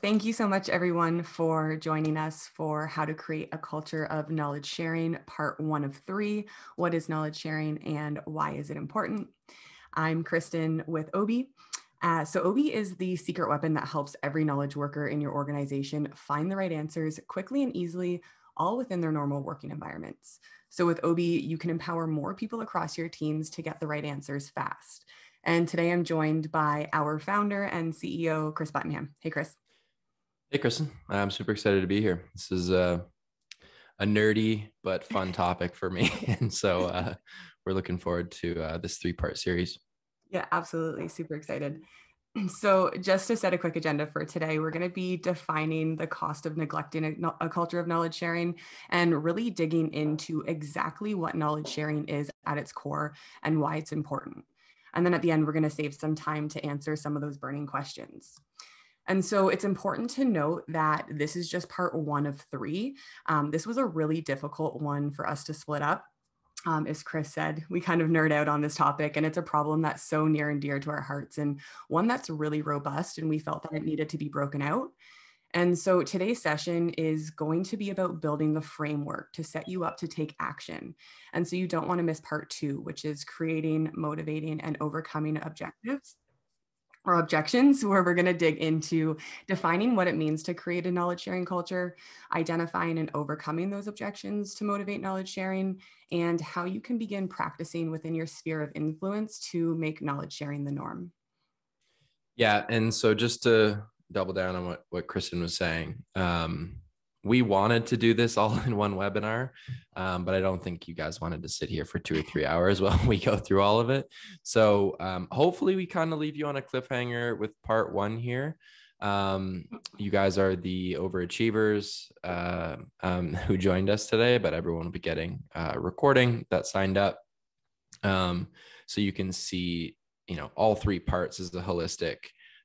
thank you so much, everyone, for joining us for How to Create a Culture of Knowledge Sharing, part one of three What is knowledge sharing and why is it important? I'm Kristen with Obie. Uh, so, Obie is the secret weapon that helps every knowledge worker in your organization find the right answers quickly and easily, all within their normal working environments. So, with Obie, you can empower more people across your teams to get the right answers fast. And today I'm joined by our founder and CEO, Chris Buttenham. Hey, Chris. Hey, Kristen. I'm super excited to be here. This is a, a nerdy but fun topic for me. And so uh, we're looking forward to uh, this three part series. Yeah, absolutely. Super excited. So, just to set a quick agenda for today, we're going to be defining the cost of neglecting a, a, culture of knowledge sharing and really digging into exactly what knowledge sharing is at its core and why it's important. And then at the end, we're going to save some time to answer some of those burning questions. And so it's important to note that this is just part one of three. Um, this was a really difficult one for us to split up. Um, as Chris said, we kind of nerd out on this topic, and it's a problem that's so near and dear to our hearts, and one that's really robust. And we felt that it needed to be broken out. And so today's session is going to be about building the framework to set you up to take action. And so you don't want to miss part two, which is creating, motivating, and overcoming objectives or objections, where we're going to dig into defining what it means to create a knowledge sharing culture, identifying and overcoming those objections to motivate knowledge sharing, and how you can begin practicing within your sphere of influence to make knowledge sharing the norm. Yeah. And so just to double down on what what Kristen was saying. Um, we wanted to do this all in one webinar, um, but I don't think you guys wanted to sit here for two or three hours while we go through all of it. So um, hopefully, we kind of leave you on a cliffhanger with part one here. Um, you guys are the overachievers uh, who joined us today, but everyone will be getting a recording that signed up. Um, so you can see, you know, all three parts as a holistic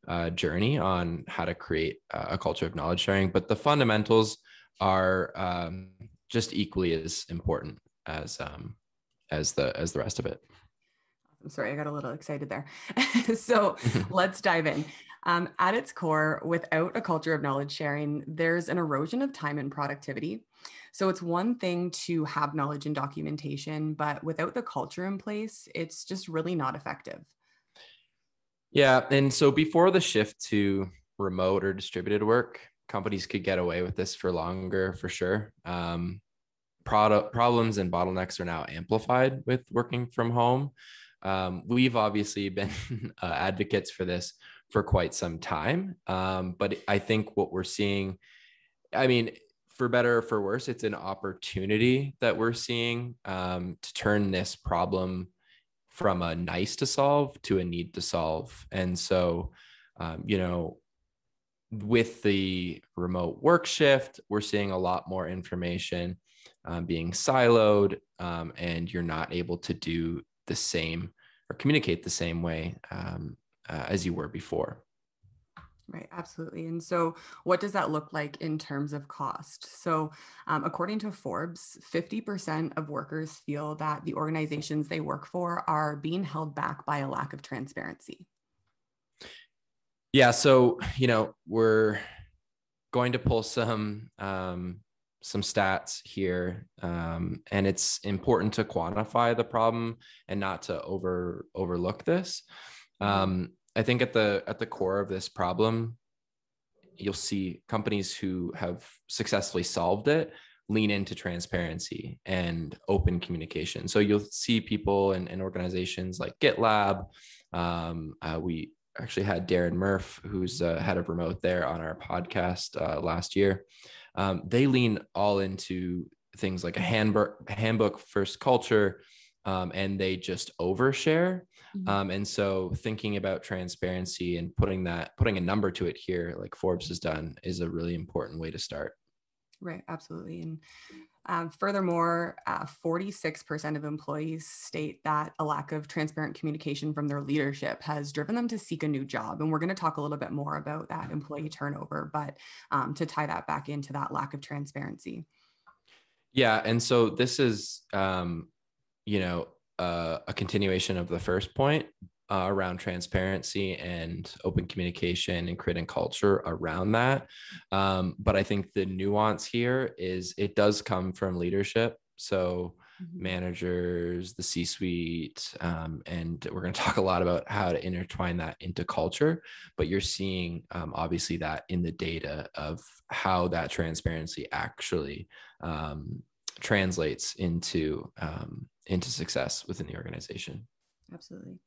uh, journey on how to create a culture of knowledge sharing, but the fundamentals are um, just equally as important as um, as the as the rest of it. I'm sorry, I got a little excited there. so let's dive in. Um, at its core, without a culture of knowledge sharing, there's an erosion of time and productivity. So it's one thing to have knowledge and documentation, but without the culture in place, it's just really not effective. Yeah. And so before the shift to remote or distributed work, companies could get away with this for longer for sure. Um, product problems and bottlenecks are now amplified with working from home. Um, we've obviously been uh, advocates for this for quite some time. Um, but I think what we're seeing, I mean, for better or for worse, it's an opportunity that we're seeing um, to turn this problem from a nice to solve to a need to solve. And so, um, you know, with the remote work shift, we're seeing a lot more information um, being siloed, um, and you're not able to do the same or communicate the same way um, uh, as you were before. Right, absolutely. And so, what does that look like in terms of cost? So, um, according to Forbes, 50% of workers feel that the organizations they work for are being held back by a lack of transparency. Yeah. So, you know, we're going to pull some um, some stats here, um, and it's important to quantify the problem and not to over overlook this. Um, I think at the at the core of this problem, you'll see companies who have successfully solved it lean into transparency and open communication. So you'll see people and, and organizations like GitLab. Um, uh, we actually had Darren Murph, who's uh, head of remote there, on our podcast uh, last year. Um, they lean all into things like a handbook, handbook first culture, um, and they just overshare. Mm-hmm. Um, and so thinking about transparency and putting that, putting a number to it here, like Forbes has done, is a really important way to start. Right, absolutely. And um, furthermore, uh, 46% of employees state that a lack of transparent communication from their leadership has driven them to seek a new job. And we're going to talk a little bit more about that employee turnover, but um, to tie that back into that lack of transparency. Yeah. And so this is, um, you know, uh, a continuation of the first point, uh, around transparency and open communication and creating culture around that. Um, but I think the nuance here is it does come from leadership. So mm-hmm. managers, the C-suite, um, and we're going to talk a lot about how to intertwine that into culture. But you're seeing um, obviously that in the data of how that transparency actually um, translates into um, into success within the organization. Absolutely.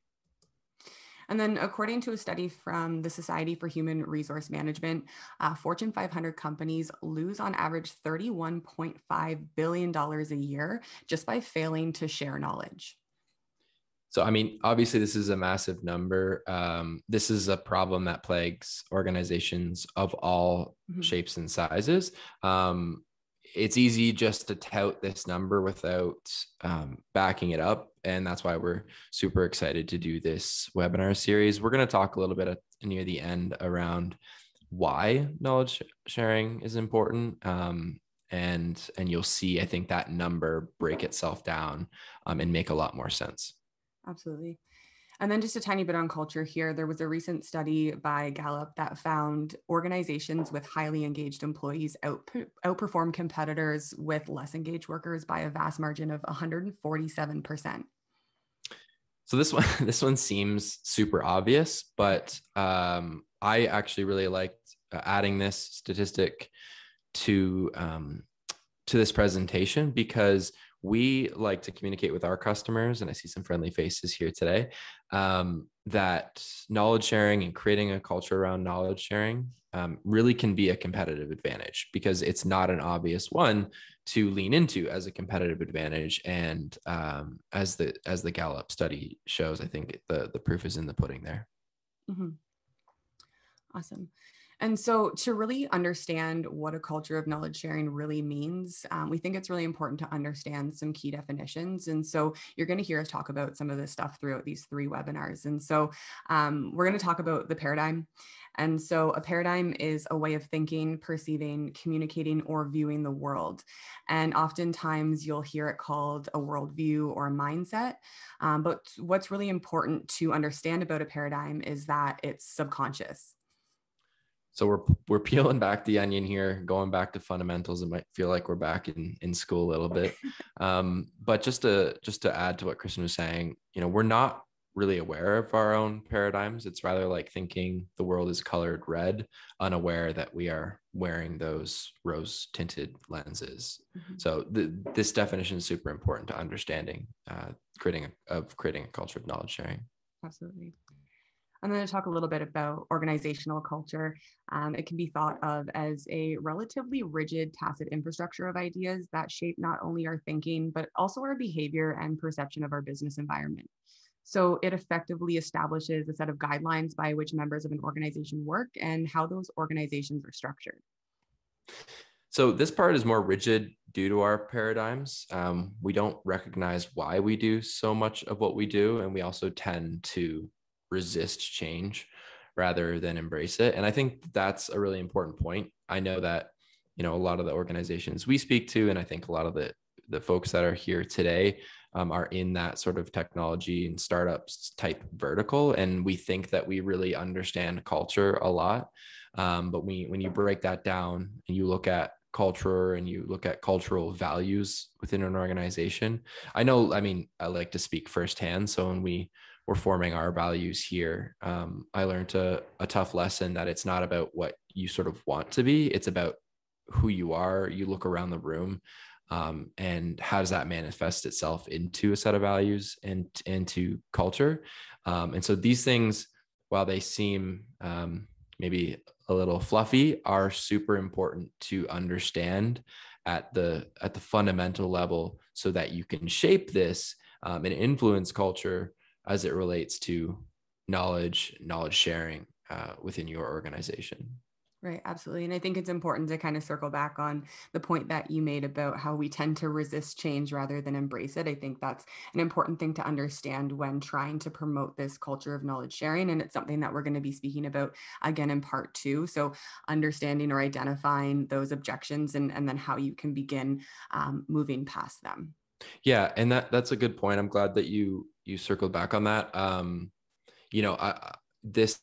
And then, according to a study from the Society for Human Resource Management, uh, Fortune 500 companies lose on average $31.5 billion a year just by failing to share knowledge. So, I mean, obviously, this is a massive number. Um, this is a problem that plagues organizations of all mm-hmm. shapes and sizes. Um, it's easy just to tout this number without um, backing it up. And that's why we're super excited to do this webinar series. We're going to talk a little bit at, near the end around why knowledge sharing is important. Um, and and you'll see, I think that number break itself down um, and make a lot more sense. Absolutely. And then just a tiny bit on culture here. There was a recent study by Gallup that found organizations with highly engaged employees out, outperform competitors with less engaged workers by a vast margin of 147%. So this one, this one seems super obvious, but um, I actually really liked uh, adding this statistic to um, to this presentation because we like to communicate with our customers, and I see some friendly faces here today, um, that knowledge sharing and creating a culture around knowledge sharing um, really can be a competitive advantage because it's not an obvious one to lean into as a competitive advantage. And um, as the as the Gallup study shows, I think the the proof is in the pudding there. Mm-hmm. Awesome. And so, to really understand what a culture of knowledge sharing really means, um, we think it's really important to understand some key definitions. And so, you're going to hear us talk about some of this stuff throughout these three webinars. And so, um, we're going to talk about the paradigm. And so, a paradigm is a way of thinking, perceiving, communicating, or viewing the world. And oftentimes, you'll hear it called a worldview or a mindset. Um, but what's really important to understand about a paradigm is that it's subconscious. So we're we're peeling back the onion here, going back to fundamentals. It might feel like we're back in in school a little bit, um, but just to just to add to what Kristen was saying, you know, we're not really aware of our own paradigms. It's rather like thinking the world is colored red, unaware that we are wearing those rose tinted lenses. Mm-hmm. So the, this definition is super important to understanding uh, creating a, of creating a culture of knowledge sharing. Absolutely. I'm going to talk a little bit about organizational culture. Um, it can be thought of as a relatively rigid, tacit infrastructure of ideas that shape not only our thinking, but also our behavior and perception of our business environment. So it effectively establishes a set of guidelines by which members of an organization work and how those organizations are structured. So this part is more rigid due to our paradigms. Um, we don't recognize why we do so much of what we do, and we also tend to resist change rather than embrace it. And I think that's a really important point. I know that, you know, a lot of the organizations we speak to, and I think a lot of the the folks that are here today um, are in that sort of technology and startups type vertical, and we think that we really understand culture a lot. Um, but you, when you break that down and you look at culture and you look at cultural values within an organization, I know. I mean, I like to speak firsthand. So when we we're forming our values here. Um, I learned a, a tough lesson that it's not about what you sort of want to be, it's about who you are. You look around the room um, and how does that manifest itself into a set of values and into culture. Um, and so these things, while they seem um, maybe a little fluffy, are super important to understand at the at the fundamental level so that you can shape this um, and influence culture as it relates to knowledge, knowledge sharing uh, within your organization. Right, absolutely. And I think it's important to kind of circle back on the point that you made about how we tend to resist change rather than embrace it. I think that's an important thing to understand when trying to promote this culture of knowledge sharing. And it's something that we're going to be speaking about again in part two. So, understanding or identifying those objections and, and then how you can begin um, moving past them. Yeah, and that that's a good point. I'm glad that you you circled back on that. Um, you know, I, this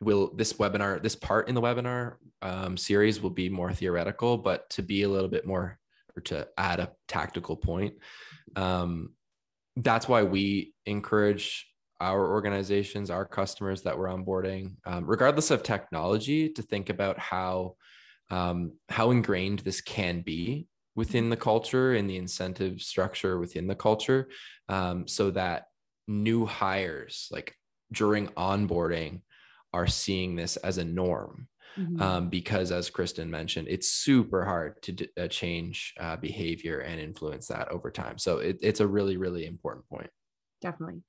will this webinar, this part in the webinar um, series will be more theoretical, but to be a little bit more or to add a tactical point, um, that's why we encourage our organizations, our customers that we're onboarding, um, regardless of technology, to think about how um, how ingrained this can be within the culture and the incentive structure within the culture, um, so that new hires, like during onboarding, are seeing this as a norm. Mm-hmm. Um, because as Kristen mentioned, it's super hard to d- uh, change uh, behavior and influence that over time. So it, it's a really, really important point. Definitely.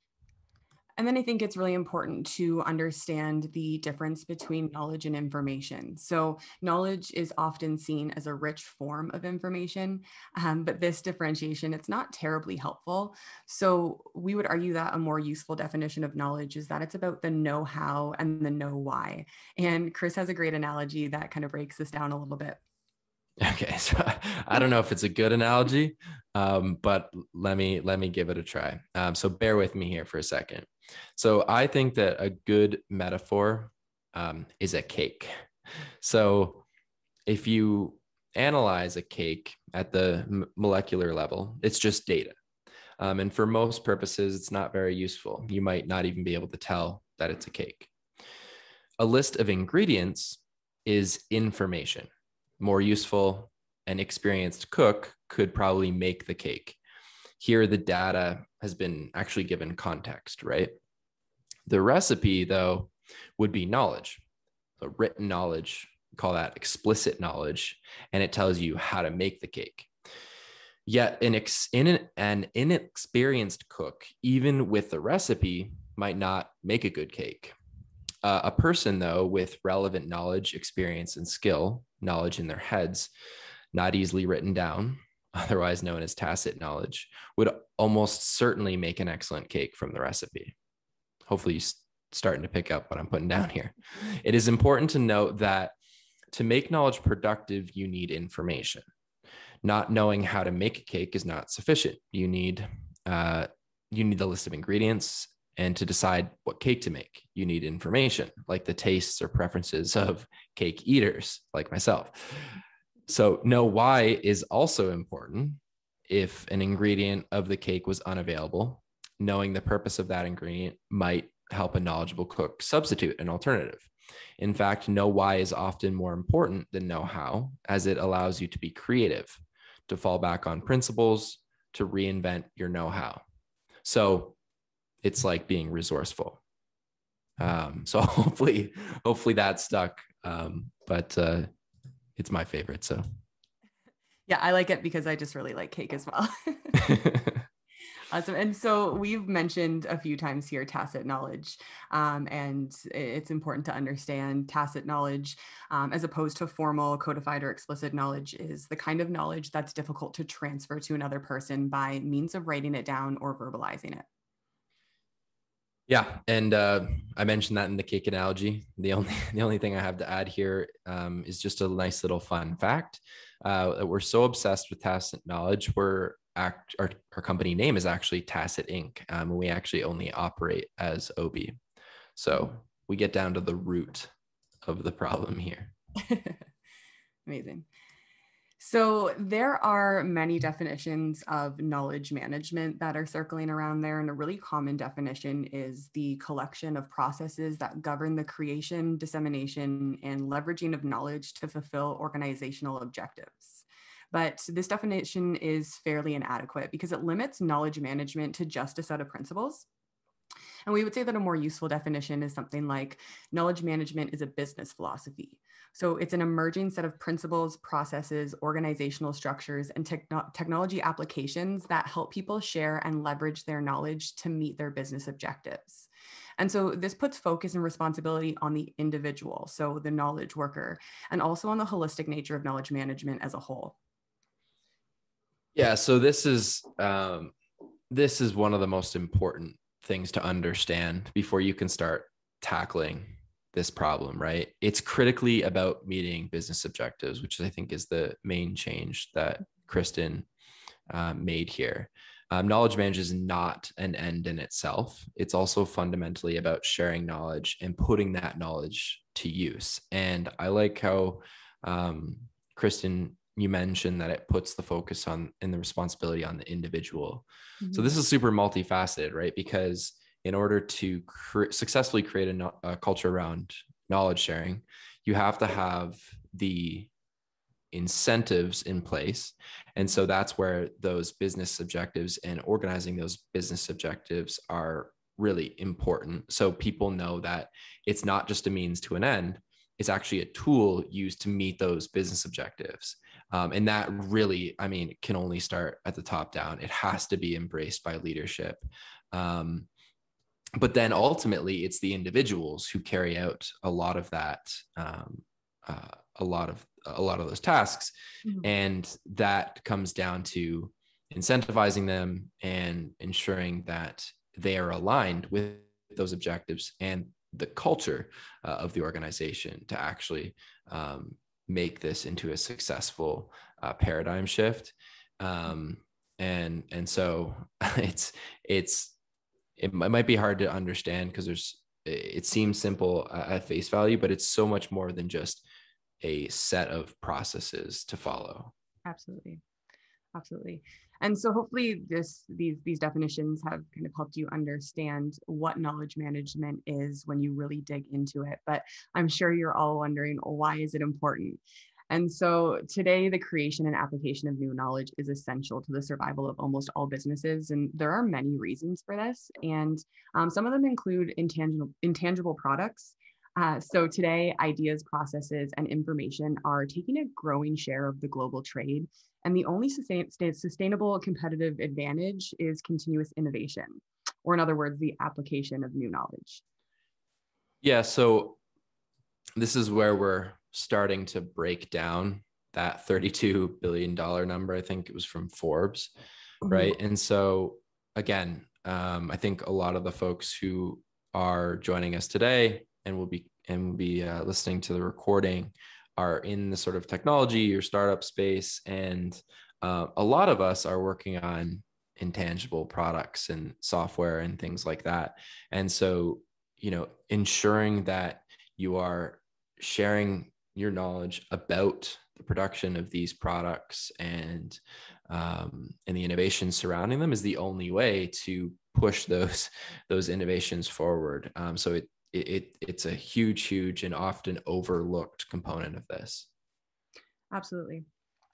And then I think it's really important to understand the difference between knowledge and information. So, knowledge is often seen as a rich form of information, um, but this differentiation it's not terribly helpful. So, we would argue that a more useful definition of knowledge is that it's about the know-how and the know why. And Chris has a great analogy that kind of breaks this down a little bit. Okay, so I don't know if it's a good analogy, um, but let me let me give it a try. Um, so bear with me here for a second. So I think that a good metaphor um, is a cake. So if you analyze a cake at the molecular level, it's just data. Um, and for most purposes, it's not very useful. You might not even be able to tell that it's a cake. A list of ingredients is information. More useful, an experienced cook could probably make the cake. Here, the data has been actually given context, right? The recipe, though, would be knowledge. So written knowledge, call that explicit knowledge, and it tells you how to make the cake. Yet an, ex, in an, inexperienced cook, even with the recipe, might not make a good cake. Uh, a person, though, with relevant knowledge, experience, and skill, knowledge in their heads, not easily written down, otherwise known as tacit knowledge, would almost certainly make an excellent cake from the recipe hopefully you're starting to pick up what I'm putting down here. It is important to note that to make knowledge productive, you need information. Not knowing how to make a cake is not sufficient. You need uh, you need the list of ingredients, and to decide what cake to make, you need information like the tastes or preferences of cake eaters like myself. So, know why is also important. If an ingredient of the cake was unavailable, knowing the purpose of that ingredient might help a knowledgeable cook substitute an alternative. In fact, know why is often more important than know how, as it allows you to be creative, to fall back on principles, to reinvent your know how. So it's like being resourceful. Um, so hopefully, hopefully that stuck. Um, but uh, it's my favorite. So yeah, I like it because I just really like cake as well. Awesome. And so we've mentioned a few times here tacit knowledge, um, and it's important to understand tacit knowledge um, as opposed to formal, codified, or explicit knowledge is the kind of knowledge that's difficult to transfer to another person by means of writing it down or verbalizing it. Yeah, and uh, I mentioned that in the cake analogy. The only the only thing I have to add here um, is just a nice little fun fact uh, that we're so obsessed with tacit knowledge, we're act our, our company name is actually Tacit Inc. Um, and we actually only operate as Obie. So we get down to the root of the problem here. Amazing. So there are many definitions of knowledge management that are circling around there. And a really common definition is the collection of processes that govern the creation, dissemination, and leveraging of knowledge to fulfill organizational objectives. But this definition is fairly inadequate because it limits knowledge management to just a set of principles. And we would say that a more useful definition is something like knowledge management is a business philosophy. So it's an emerging set of principles, processes, organizational structures, and techno- technology applications that help people share and leverage their knowledge to meet their business objectives. And so this puts focus and responsibility on the individual, so the knowledge worker, and also on the holistic nature of knowledge management as a whole. Yeah, so this is um, this is one of the most important things to understand before you can start tackling this problem, right? It's critically about meeting business objectives, which I think is the main change that Kristen uh, made here. um, knowledge management is not an end in itself. It's also fundamentally about sharing knowledge and putting that knowledge to use. And I like how um, Kristen you mentioned that it puts the focus on and the responsibility on the individual. Mm-hmm. So this is super multifaceted, right? Because in order to cre- successfully create a, no- a culture around knowledge sharing, you have to have the incentives in place. And so that's where those business objectives and organizing those business objectives are really important. So people know that it's not just a means to an end, it's actually a tool used to meet those business objectives. Um, and that really, I mean, can only start at the top down. It has to be embraced by leadership. Um, but then ultimately, it's the individuals who carry out a lot of that, um, uh, a lot of a lot of those tasks, mm-hmm. and that comes down to incentivizing them and ensuring that they are aligned with those objectives and the culture uh, of the organization to actually um, make this into a successful uh, paradigm shift. Um, and and so it's it's it might be hard to understand because there's it seems simple at face value but it's so much more than just a set of processes to follow. Absolutely. Absolutely and so hopefully this these these definitions have kind of helped you understand what knowledge management is when you really dig into it but i'm sure you're all wondering why is it important and so today, the creation and application of new knowledge is essential to the survival of almost all businesses. And there are many reasons for this. And um, some of them include intangible, intangible products. Uh, so today, ideas, processes, and information are taking a growing share of the global trade. And the only sustain, sustainable competitive advantage is continuous innovation, or in other words, the application of new knowledge. Yeah. So this is where we're starting to break down that 32 billion dollar number i think it was from forbes mm-hmm. right and so again um, i think a lot of the folks who are joining us today and will be and will be uh, listening to the recording are in the sort of technology or startup space and uh, a lot of us are working on intangible products and software and things like that and so you know ensuring that you are sharing your knowledge about the production of these products and um, and the innovations surrounding them is the only way to push those those innovations forward. Um, so it, it it's a huge, huge, and often overlooked component of this. Absolutely,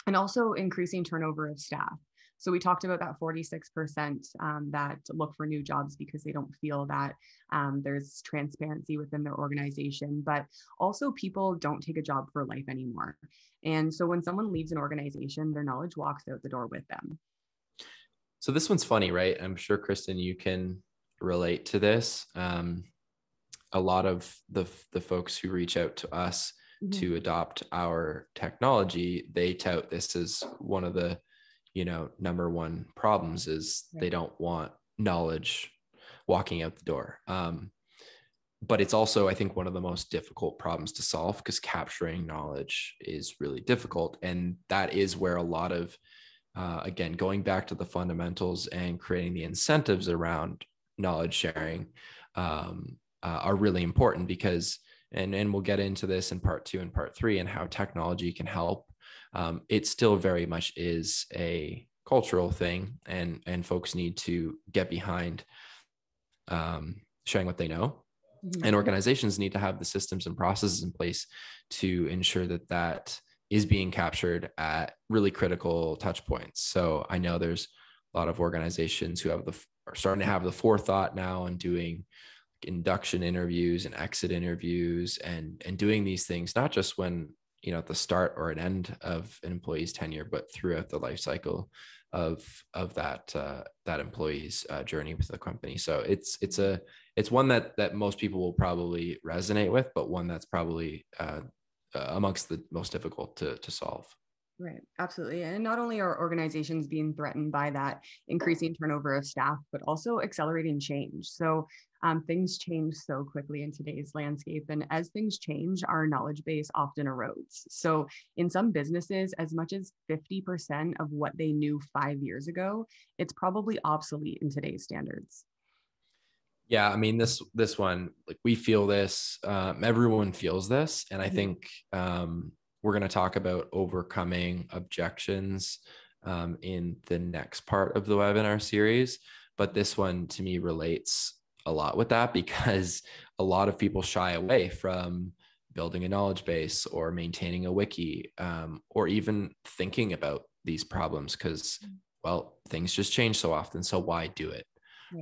and also increasing turnover of staff. So we talked about that 46% um, that look for new jobs because they don't feel that um, there's transparency within their organization, but also people don't take a job for life anymore. And so when someone leaves an organization, their knowledge walks out the door with them. So this one's funny, right? I'm sure, Kristen, you can relate to this. Um, a lot of the, the folks who reach out to us mm-hmm. to adopt our technology, they tout this as one of the you know number one problems is they don't want knowledge walking out the door. Um, but it's also i think one of the most difficult problems to solve because capturing knowledge is really difficult. And that is where a lot of uh, again going back to the fundamentals and creating the incentives around knowledge sharing um, uh, are really important because and and we'll get into this in part two and part three and how technology can help um, it still very much is a cultural thing, and and folks need to get behind um, sharing what they know. Mm-hmm. And organizations need to have the systems and processes in place to ensure that that is being captured at really critical touch points. So I know there's a lot of organizations who have the are starting to have the forethought now and doing induction interviews and exit interviews and and doing these things not just when you know at the start or an end of an employee's tenure but throughout the life cycle of of that uh, that employee's uh, journey with the company. So it's it's a it's one that that most people will probably resonate with but one that's probably uh, uh amongst the most difficult to to solve Right, absolutely. And not only are organizations being threatened by that increasing turnover of staff, but also accelerating change. So um, things change so quickly in today's landscape. And as things change, our knowledge base often erodes. So in some businesses, as much as 50% of what they knew five years ago, it's probably obsolete in today's standards. Yeah, I mean this this one like we feel this. Um, everyone feels this, and I mm-hmm. think um, we're going to talk about overcoming objections um, in the next part of the webinar series. But this one to me relates a lot with that because a lot of people shy away from building a knowledge base or maintaining a wiki um, or even thinking about these problems because, mm. well, things just change so often. So why do it?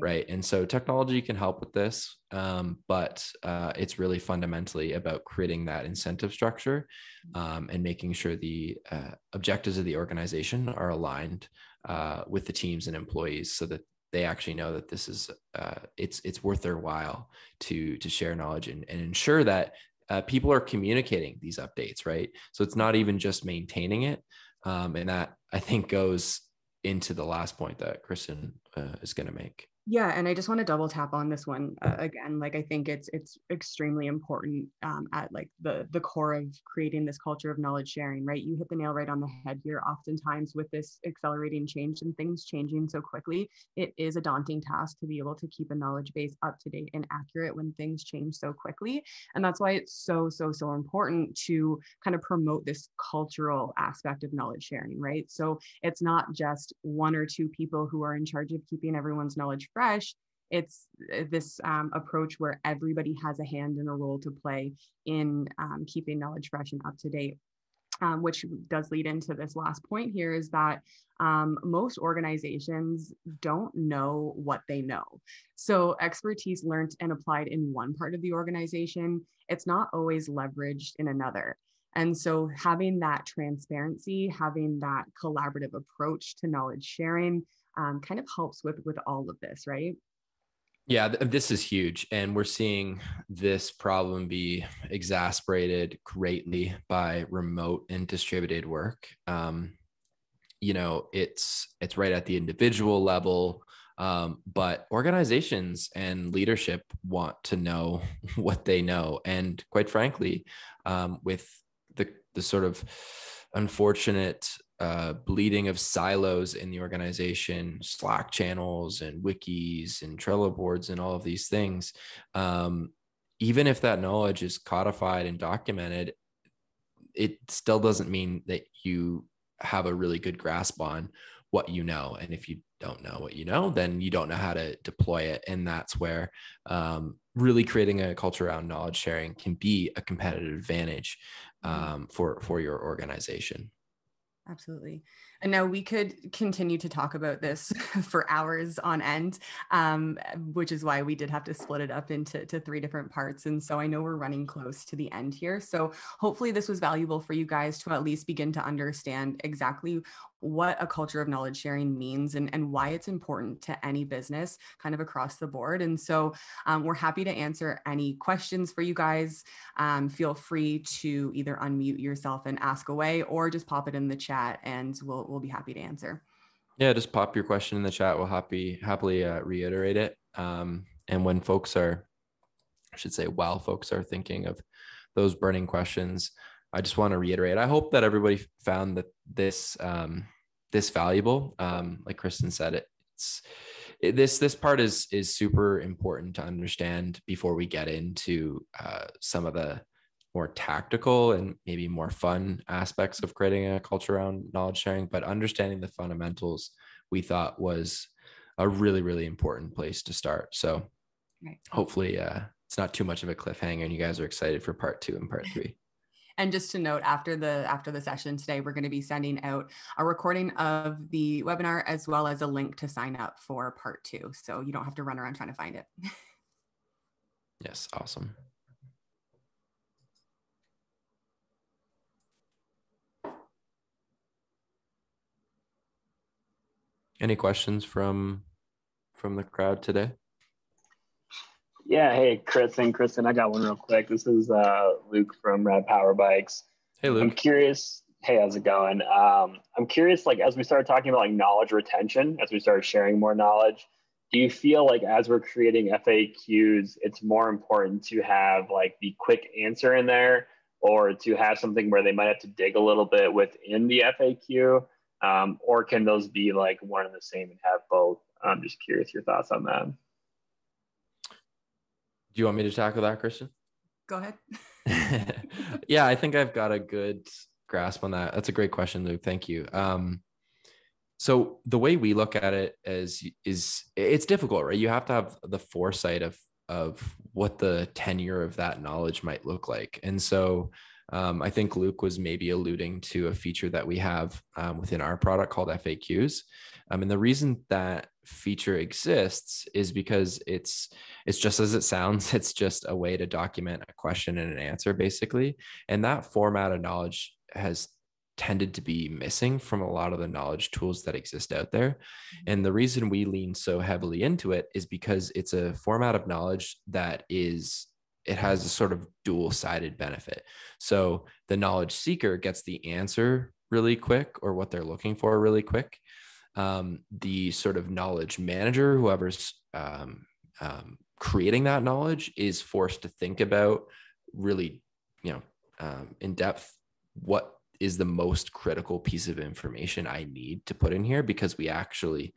Right. and so technology can help with this um, but uh, it's really fundamentally about creating that incentive structure mm-hmm. um, and making sure the uh, objectives of the organization are aligned uh, with the teams and employees so that they actually know that this is uh, it's it's worth their while to to share knowledge and, and ensure that uh, people are communicating these updates right? So it's not even just maintaining it um, and that i think goes into the last point that kristen uh, is going to make yeah, and I just want to double tap on this one uh, again. Like I think it's it's extremely important um, at like the the core of creating this culture of knowledge sharing. Right, you hit the nail right on the head here. Oftentimes, with this accelerating change and things changing so quickly, it is a daunting task to be able to keep a knowledge base up to date and accurate when things change so quickly. And that's why it's so so so important to kind of promote this cultural aspect of knowledge sharing. Right, so it's not just one or two people who are in charge of keeping everyone's knowledge fresh it's uh, this um, approach where everybody has a hand and a role to play in um, keeping knowledge fresh and up to date um, which does lead into this last point here is that um, most organizations don't know what they know. So, expertise learned and applied in one part of the organization, it's not always leveraged in another. And so, having that transparency, having that collaborative approach to knowledge sharing, um, kind of helps with with all of this, right? Yeah, this is huge. And we're seeing this problem be exasperated greatly by remote and distributed work. Um, you know, it's it's right at the individual level. Um, but organizations and leadership want to know what they know. And quite frankly, um, with the the sort of unfortunate uh, bleeding of silos in the organization, Slack channels and wikis and Trello boards and all of these things. Um, even if that knowledge is codified and documented, it still doesn't mean that you have a really good grasp on what you know. And if you don't know what you know, then you don't know how to deploy it. And that's where um, really creating a culture around knowledge sharing can be a competitive advantage mm-hmm. um, for for your organization. Absolutely. And now we could continue to talk about this for hours on end, um, which is why we did have to split it up into to three different parts. And so I know we're running close to the end here. So hopefully this was valuable for you guys to at least begin to understand exactly what a culture of knowledge sharing means and, and why it's important to any business kind of across the board. And so um, we're happy to answer any questions for you guys. Um, feel free to either unmute yourself and ask away or just pop it in the chat and we'll, we'll be happy to answer. Yeah, just pop your question in the chat. We'll happy happily uh, reiterate it. Um, and when folks are, I should say, while folks are thinking of those burning questions, I just want to reiterate. I hope that everybody found that this um, this valuable. Um, like Kristen said, it, it's it, this this part is is super important to understand before we get into uh, some of the more tactical and maybe more fun aspects of creating a culture around knowledge sharing. But understanding the fundamentals, we thought was a really really important place to start. So right. hopefully, uh, it's not too much of a cliffhanger, and you guys are excited for part two and part three. And just to note, after the after the session today, we're going to be sending out a recording of the webinar as well as a link to sign up for part two. So you don't have to run around trying to find it. yes, awesome. Any questions from from the crowd today? Yeah, hey Chris and Kristen, I got one real quick. This is uh, Luke from Rad Power Bikes. Hey Luke. I'm curious. Hey, how's it going? Um, I'm curious, like, as we started talking about like knowledge retention, as we started sharing more knowledge, do you feel like as we're creating FAQs, it's more important to have like the quick answer in there or to have something where they might have to dig a little bit within the FAQ? Um, or can those be like one and the same and have both? I'm just curious your thoughts on that. Do you want me to tackle that, Kristen? Go ahead. yeah, I think I've got a good grasp on that. That's a great question, Luke. Thank you. Um, so the way we look at it is is it's difficult, right? You have to have the foresight of of what the tenure of that knowledge might look like, and so um, I think Luke was maybe alluding to a feature that we have um, within our product called FAQs. Um, and the reason that feature exists is because it's it's just as it sounds. It's just a way to document a question and an answer, basically. And that format of knowledge has tended to be missing from a lot of the knowledge tools that exist out there. Mm-hmm. And the reason we lean so heavily into it is because it's a format of knowledge that is it has a sort of dual sided benefit. So the knowledge seeker gets the answer really quick or what they're looking for really quick. Um, the sort of knowledge manager, whoever's um, um, creating that knowledge, is forced to think about really, you know, um, in depth what is the most critical piece of information I need to put in here because we actually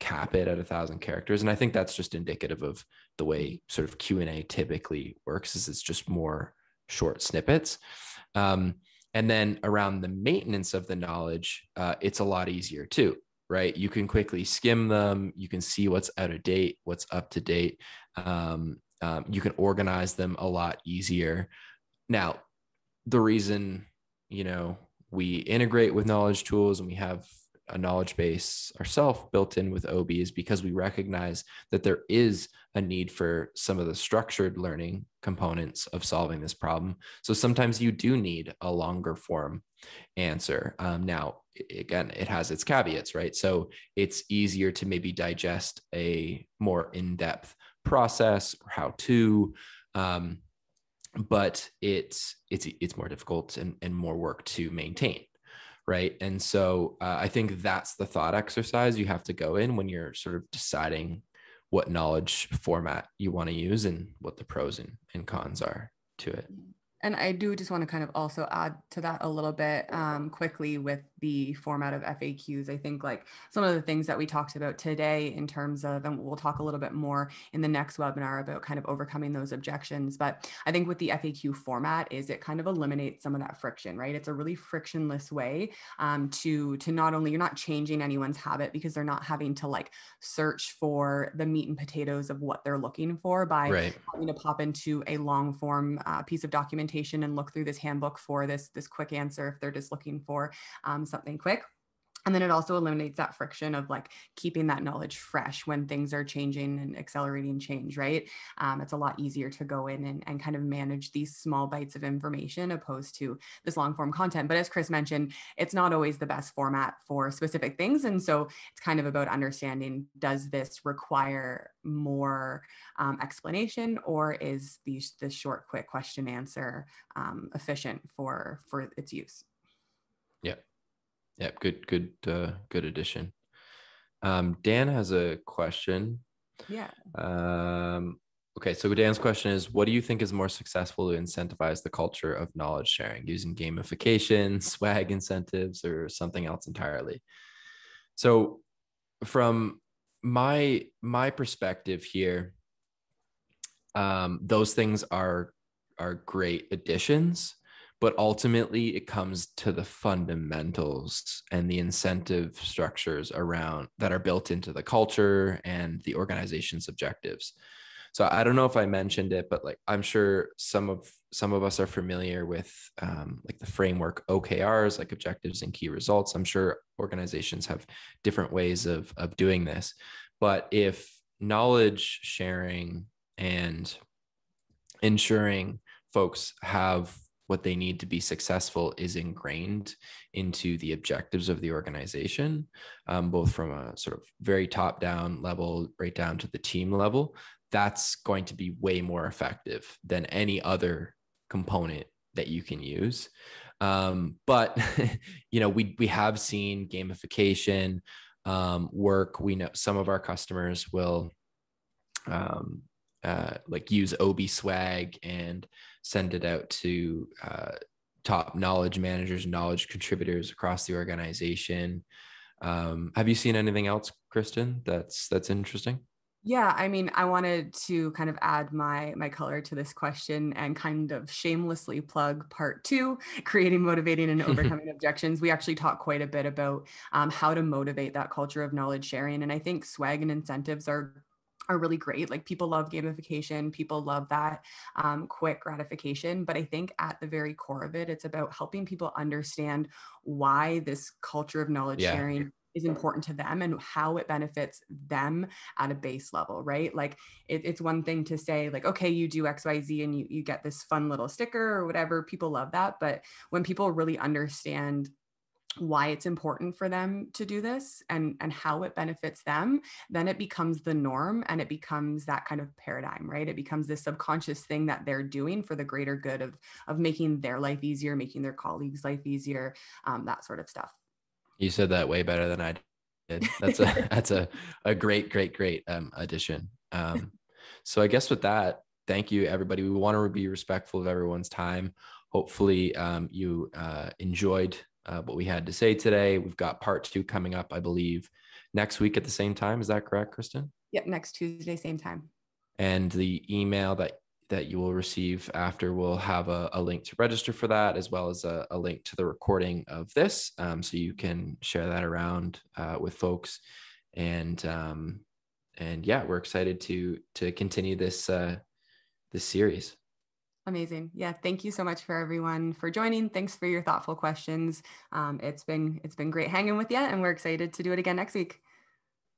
cap it at a thousand characters. And i think that's just indicative of the way sort of q&a typically works is it's just more short snippets. Um, and then around the maintenance of the knowledge uh, it's a lot easier too right? You can quickly skim them. You can see what's out of date what's up to date. Um, um, you can organize them a lot easier. Now the reason you know we integrate with knowledge tools and we have a knowledge base ourselves built in with Obie is because we recognize that there is a need for some of the structured learning components of solving this problem. So sometimes you do need a longer form answer. Um, now, again, it has its caveats, right? So it's easier to maybe digest a more in depth process or how to. Um, but it's it's it's more difficult and, and more work to maintain right and so uh, i think that's the thought exercise you have to go in when you're sort of deciding what knowledge format you want to use and what the pros and, and cons are to it. And I do just want to kind of also add to that a little bit um, quickly with the format of FAQs. I think like some of the things that we talked about today in terms of, and we'll talk a little bit more in the next webinar about kind of overcoming those objections. But I think with the FAQ format is it kind of eliminates some of that friction, right? It's a really frictionless way um, to to not only you're not changing anyone's habit because they're not having to like search for the meat and potatoes of what they're looking for by right. having to pop into a long form uh, piece of documentation and look through this handbook for this, this quick answer if they're just looking for um, something quick. And then it also eliminates that friction of like keeping that knowledge fresh when things are changing and accelerating change, right? Um, it's a lot easier to go in and, and kind of manage these small bites of information opposed to this long form content. But as Chris mentioned, it's not always the best format for specific things. And so it's kind of about understanding does this require more um, explanation or is the, the short, quick question answer um, efficient for, for its use? Yeah. Yeah, good, good, uh, good addition. Um, Dan has a question. Yeah. Um, okay, so Dan's question is, what do you think is more successful to incentivize the culture of knowledge sharing using gamification, swag incentives, or something else entirely? So, from my my perspective here, um, those things are are great additions but ultimately it comes to the fundamentals and the incentive structures around that are built into the culture and the organization's objectives. So i don't know if i mentioned it but like i'm sure some of some of us are familiar with um, like the framework okrs like objectives and key results. I'm sure organizations have different ways of of doing this. But if knowledge sharing and ensuring folks have what they need to be successful is ingrained into the objectives of the organization, um, both from a sort of very top down level, right down to the team level. That's going to be way more effective than any other component that you can use. Um, but you know, we we have seen gamification um, work. We know some of our customers will um, uh, like use Obie swag and send it out to uh, top knowledge managers, knowledge contributors across the organization. Um, have you seen anything else, Kristen? That's that's interesting. Yeah, I mean, I wanted to kind of add my my color to this question and kind of shamelessly plug part two, creating, motivating, and overcoming objections. We actually talk quite a bit about um, how to motivate that culture of knowledge sharing, and I think swag and incentives are are really great. Like people love gamification, people love that um, quick gratification. But I think at the very core of it, it's about helping people understand why this culture of knowledge yeah. sharing is important to them and how it benefits them at a base level, right? Like it, it's one thing to say, like, okay, you do XYZ and you, you get this fun little sticker or whatever. People love that. But when people really understand why it's important for them to do this and and how it benefits them then it becomes the norm and it becomes that kind of paradigm right? It becomes this subconscious thing that they're doing for the greater good of of making their life easier making their colleagues life easier um, that sort of stuff. You said that way better than i did. That's a that's a, a great great great um, addition. Um, so i guess with that thank you everybody. We want to be respectful of everyone's time. Hopefully um, you uh, enjoyed uh, what we had to say today. We've got part two coming up, I believe, next week at the same time. Is that correct, Kristen? Yep, next Tuesday, same time. And the email that that you will receive after will have a, a link to register for that, as well as a, a link to the recording of this, um, so you can share that around uh, with folks. And um, and yeah, we're excited to to continue this uh, this series. Amazing. Yeah. Thank you so much for everyone for joining. Thanks for your thoughtful questions. Um, it's been it's been great hanging with you, and we're excited to do it again next week.